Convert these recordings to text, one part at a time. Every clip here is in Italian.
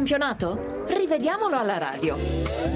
campionato? Rivediamolo alla radio.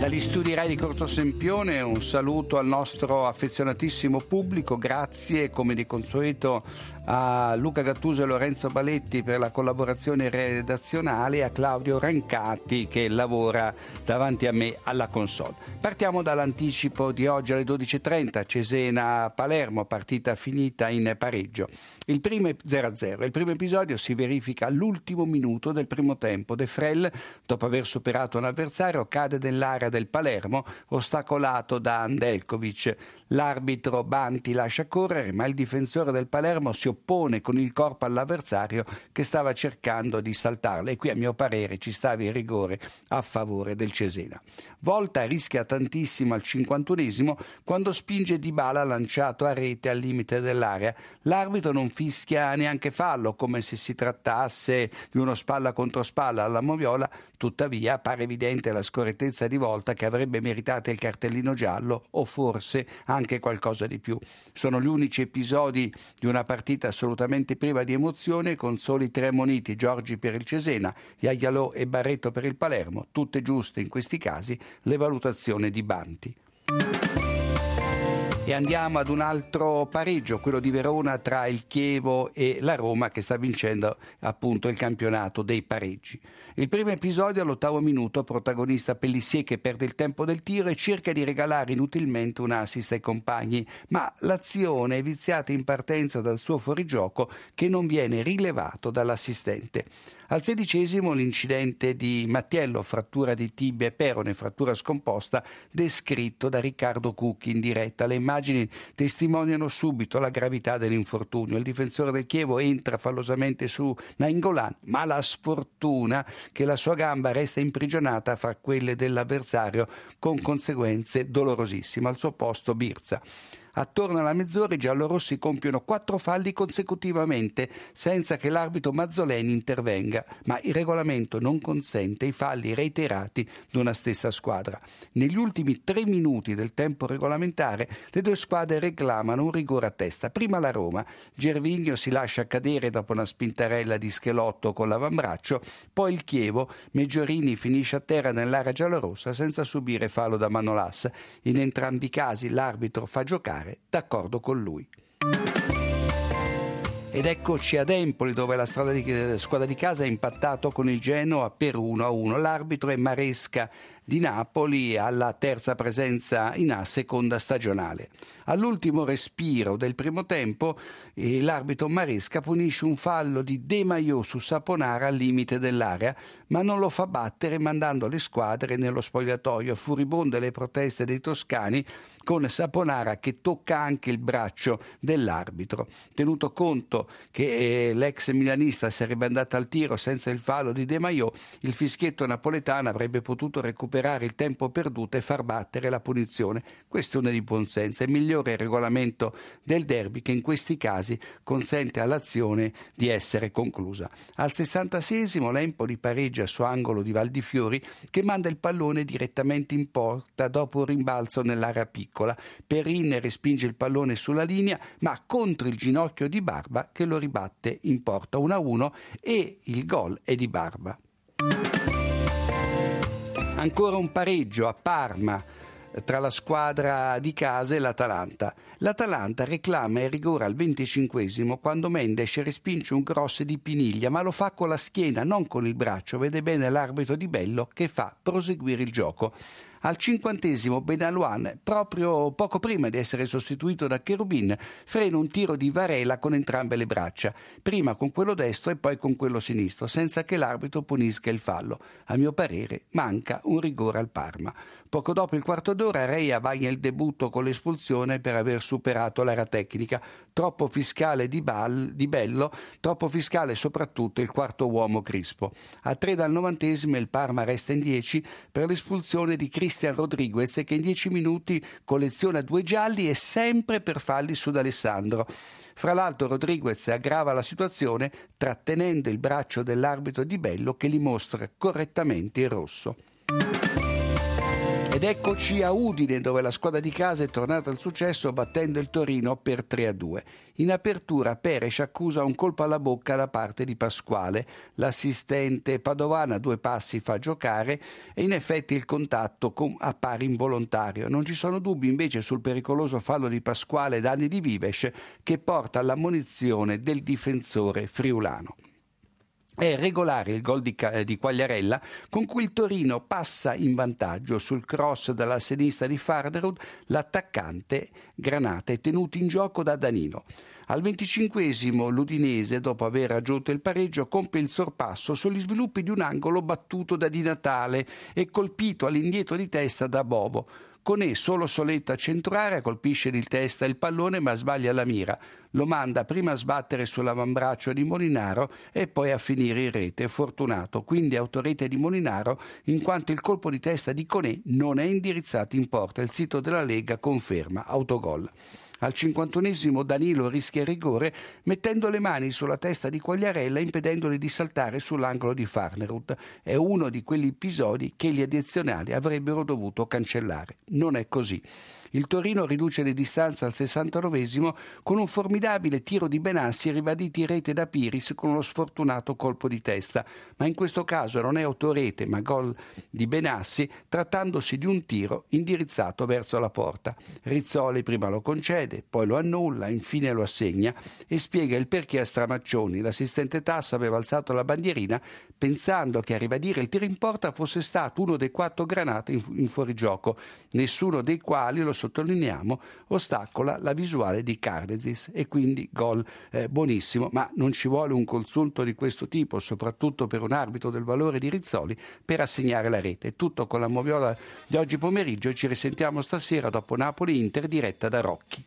Dagli studi Rai di Corso Sempione un saluto al nostro affezionatissimo pubblico, grazie come di consueto a Luca Gattuso e Lorenzo Baletti per la collaborazione redazionale e a Claudio Rancati che lavora davanti a me alla console. Partiamo dall'anticipo di oggi alle 12.30, Cesena-Palermo, partita finita in pareggio. Il primo 0-0, il primo episodio si verifica all'ultimo minuto del primo tempo. De Frel, dopo aver superato un avversario, cade nell'area del Palermo, ostacolato da Andelkovic. L'arbitro Banti lascia correre, ma il difensore del Palermo si oppone con il corpo all'avversario che stava cercando di saltarlo e qui a mio parere ci stava il rigore a favore del Cesena. Volta rischia tantissimo al 51esimo quando spinge Dybala lanciato a rete al limite dell'area. L'arbitro non fischia neanche fallo come se si trattasse di uno spalla contro spalla alla Moviola, tuttavia pare evidente la scorrettezza di volta che avrebbe meritato il cartellino giallo o forse anche qualcosa di più. Sono gli unici episodi di una partita assolutamente priva di emozione con soli tre moniti, Giorgi per il Cesena, Iaglialò e Barretto per il Palermo, tutte giuste in questi casi le valutazioni di Banti. E andiamo ad un altro pareggio, quello di Verona tra il Chievo e la Roma che sta vincendo appunto il campionato dei pareggi. Il primo episodio all'ottavo minuto, protagonista Pellissier che perde il tempo del tiro e cerca di regalare inutilmente un assist ai compagni, ma l'azione è viziata in partenza dal suo fuorigioco che non viene rilevato dall'assistente. Al sedicesimo l'incidente di Mattiello, frattura di tibia e perone, frattura scomposta, descritto da Riccardo Cucchi in diretta. Le immagini testimoniano subito la gravità dell'infortunio. Il difensore del Chievo entra fallosamente su Nainggolan, ma la sfortuna che la sua gamba resta imprigionata fra quelle dell'avversario con conseguenze dolorosissime. Al suo posto Birza. Attorno alla mezz'ora i giallorossi compiono quattro falli consecutivamente senza che l'arbitro Mazzoleni intervenga, ma il regolamento non consente i falli reiterati di una stessa squadra. Negli ultimi tre minuti del tempo regolamentare le due squadre reclamano un rigore a testa. Prima la Roma, Gervigno si lascia cadere dopo una spintarella di schelotto con l'avambraccio, poi il Chievo, Meggiorini finisce a terra nell'area giallorossa senza subire fallo da Manolas. In entrambi i casi l'arbitro fa giocare giocare d'accordo con lui. Ed eccoci ad Empoli dove la, di, squadra di casa ha impattato con il Genoa per 1 a 1. L'arbitro è Maresca di Napoli alla terza presenza in A seconda stagionale. All'ultimo respiro del primo tempo eh, l'arbitro Maresca punisce un fallo di De Maio su Saponara al limite dell'area, ma non lo fa battere mandando le squadre nello spogliatoio. Furibonde le proteste dei toscani con Saponara che tocca anche il braccio dell'arbitro. Tenuto conto che eh, l'ex milanista sarebbe andato al tiro senza il fallo di De Maio, il fischietto napoletano avrebbe potuto recuperare il tempo perduto e far battere la punizione. Questione di buonsenso. È migliore il regolamento del derby che in questi casi consente all'azione di essere conclusa. Al 66esimo l'Empoli pareggia su angolo di Valdifiori che manda il pallone direttamente in porta dopo un rimbalzo nell'area piccola. Perin respinge il pallone sulla linea, ma contro il ginocchio di Barba che lo ribatte in porta 1-1 e il gol è di Barba. Ancora un pareggio a Parma tra la squadra di casa e l'Atalanta. L'Atalanta reclama il rigore al 25 quando Mendes respinge un cross di Piniglia, ma lo fa con la schiena, non con il braccio. Vede bene l'arbitro di Bello che fa proseguire il gioco. Al cinquantesimo Benaluan, proprio poco prima di essere sostituito da Cherubin, frena un tiro di Varela con entrambe le braccia, prima con quello destro e poi con quello sinistro, senza che l'arbitro punisca il fallo. A mio parere manca un rigore al Parma. Poco dopo il quarto d'ora Reia vaglia il debutto con l'espulsione per aver superato l'era tecnica, troppo fiscale di, Bal, di Bello, troppo fiscale soprattutto il quarto uomo Crispo. A tre dal novantesimo il Parma resta in dieci per l'espulsione di Cristian Cristian Rodriguez che in dieci minuti colleziona due gialli e sempre per falli su D'Alessandro. Fra l'altro Rodriguez aggrava la situazione trattenendo il braccio dell'arbitro di Bello che gli mostra correttamente il rosso. Ed eccoci a Udine dove la squadra di casa è tornata al successo battendo il Torino per 3 a 2. In apertura Peres accusa un colpo alla bocca da parte di Pasquale. L'assistente padovana due passi fa giocare e in effetti il contatto appare involontario. Non ci sono dubbi invece sul pericoloso fallo di Pasquale danni di Vives che porta all'ammonizione del difensore friulano. È regolare il gol di, eh, di, Quagliarella con cui il Torino passa in vantaggio sul cross dalla sinistra di Farderud, l'attaccante Granata è tenuto in gioco da Danilo. Al venticinquesimo l'Udinese, dopo aver raggiunto il pareggio, compie il sorpasso sugli sviluppi di un angolo battuto da Di Natale e colpito all'indietro di testa da Bovo. Con e solo Soletta a centrare, colpisce di testa il pallone ma sbaglia la mira. Lo manda prima a sbattere sull'avambraccio di Molinaro e poi a finire in rete. Fortunato, quindi autorete di Molinaro, in quanto il colpo di testa di Conè non è indirizzato in porta. Il sito della Lega conferma autogol. Al 51esimo Danilo rischia il rigore mettendo le mani sulla testa di Quagliarella impedendogli di saltare sull'angolo di Farnerud. È uno di quegli episodi che gli addizionali avrebbero dovuto cancellare. Non è così. Il Torino riduce le distanze al 69 con un formidabile tiro di Benassi ribaditi in rete da Piris con uno sfortunato colpo di testa, ma in questo caso non è autorete ma gol di Benassi trattandosi di un tiro indirizzato verso la porta. Rizzoli prima lo concede, poi lo annulla, infine lo assegna e spiega il perché a Stramaccioni. L'assistente Tassa aveva alzato la bandierina pensando che a ribadire il tiro in porta fosse stato uno dei quattro granate in, in fuorigioco, nessuno dei quali lo sottolineiamo, ostacola la visuale di Cardesis e quindi gol eh, buonissimo, ma non ci vuole un consulto di questo tipo, soprattutto per un arbitro del valore di Rizzoli, per assegnare la rete. Tutto con la moviola di oggi pomeriggio e ci risentiamo stasera dopo Napoli-Inter diretta da Rocchi.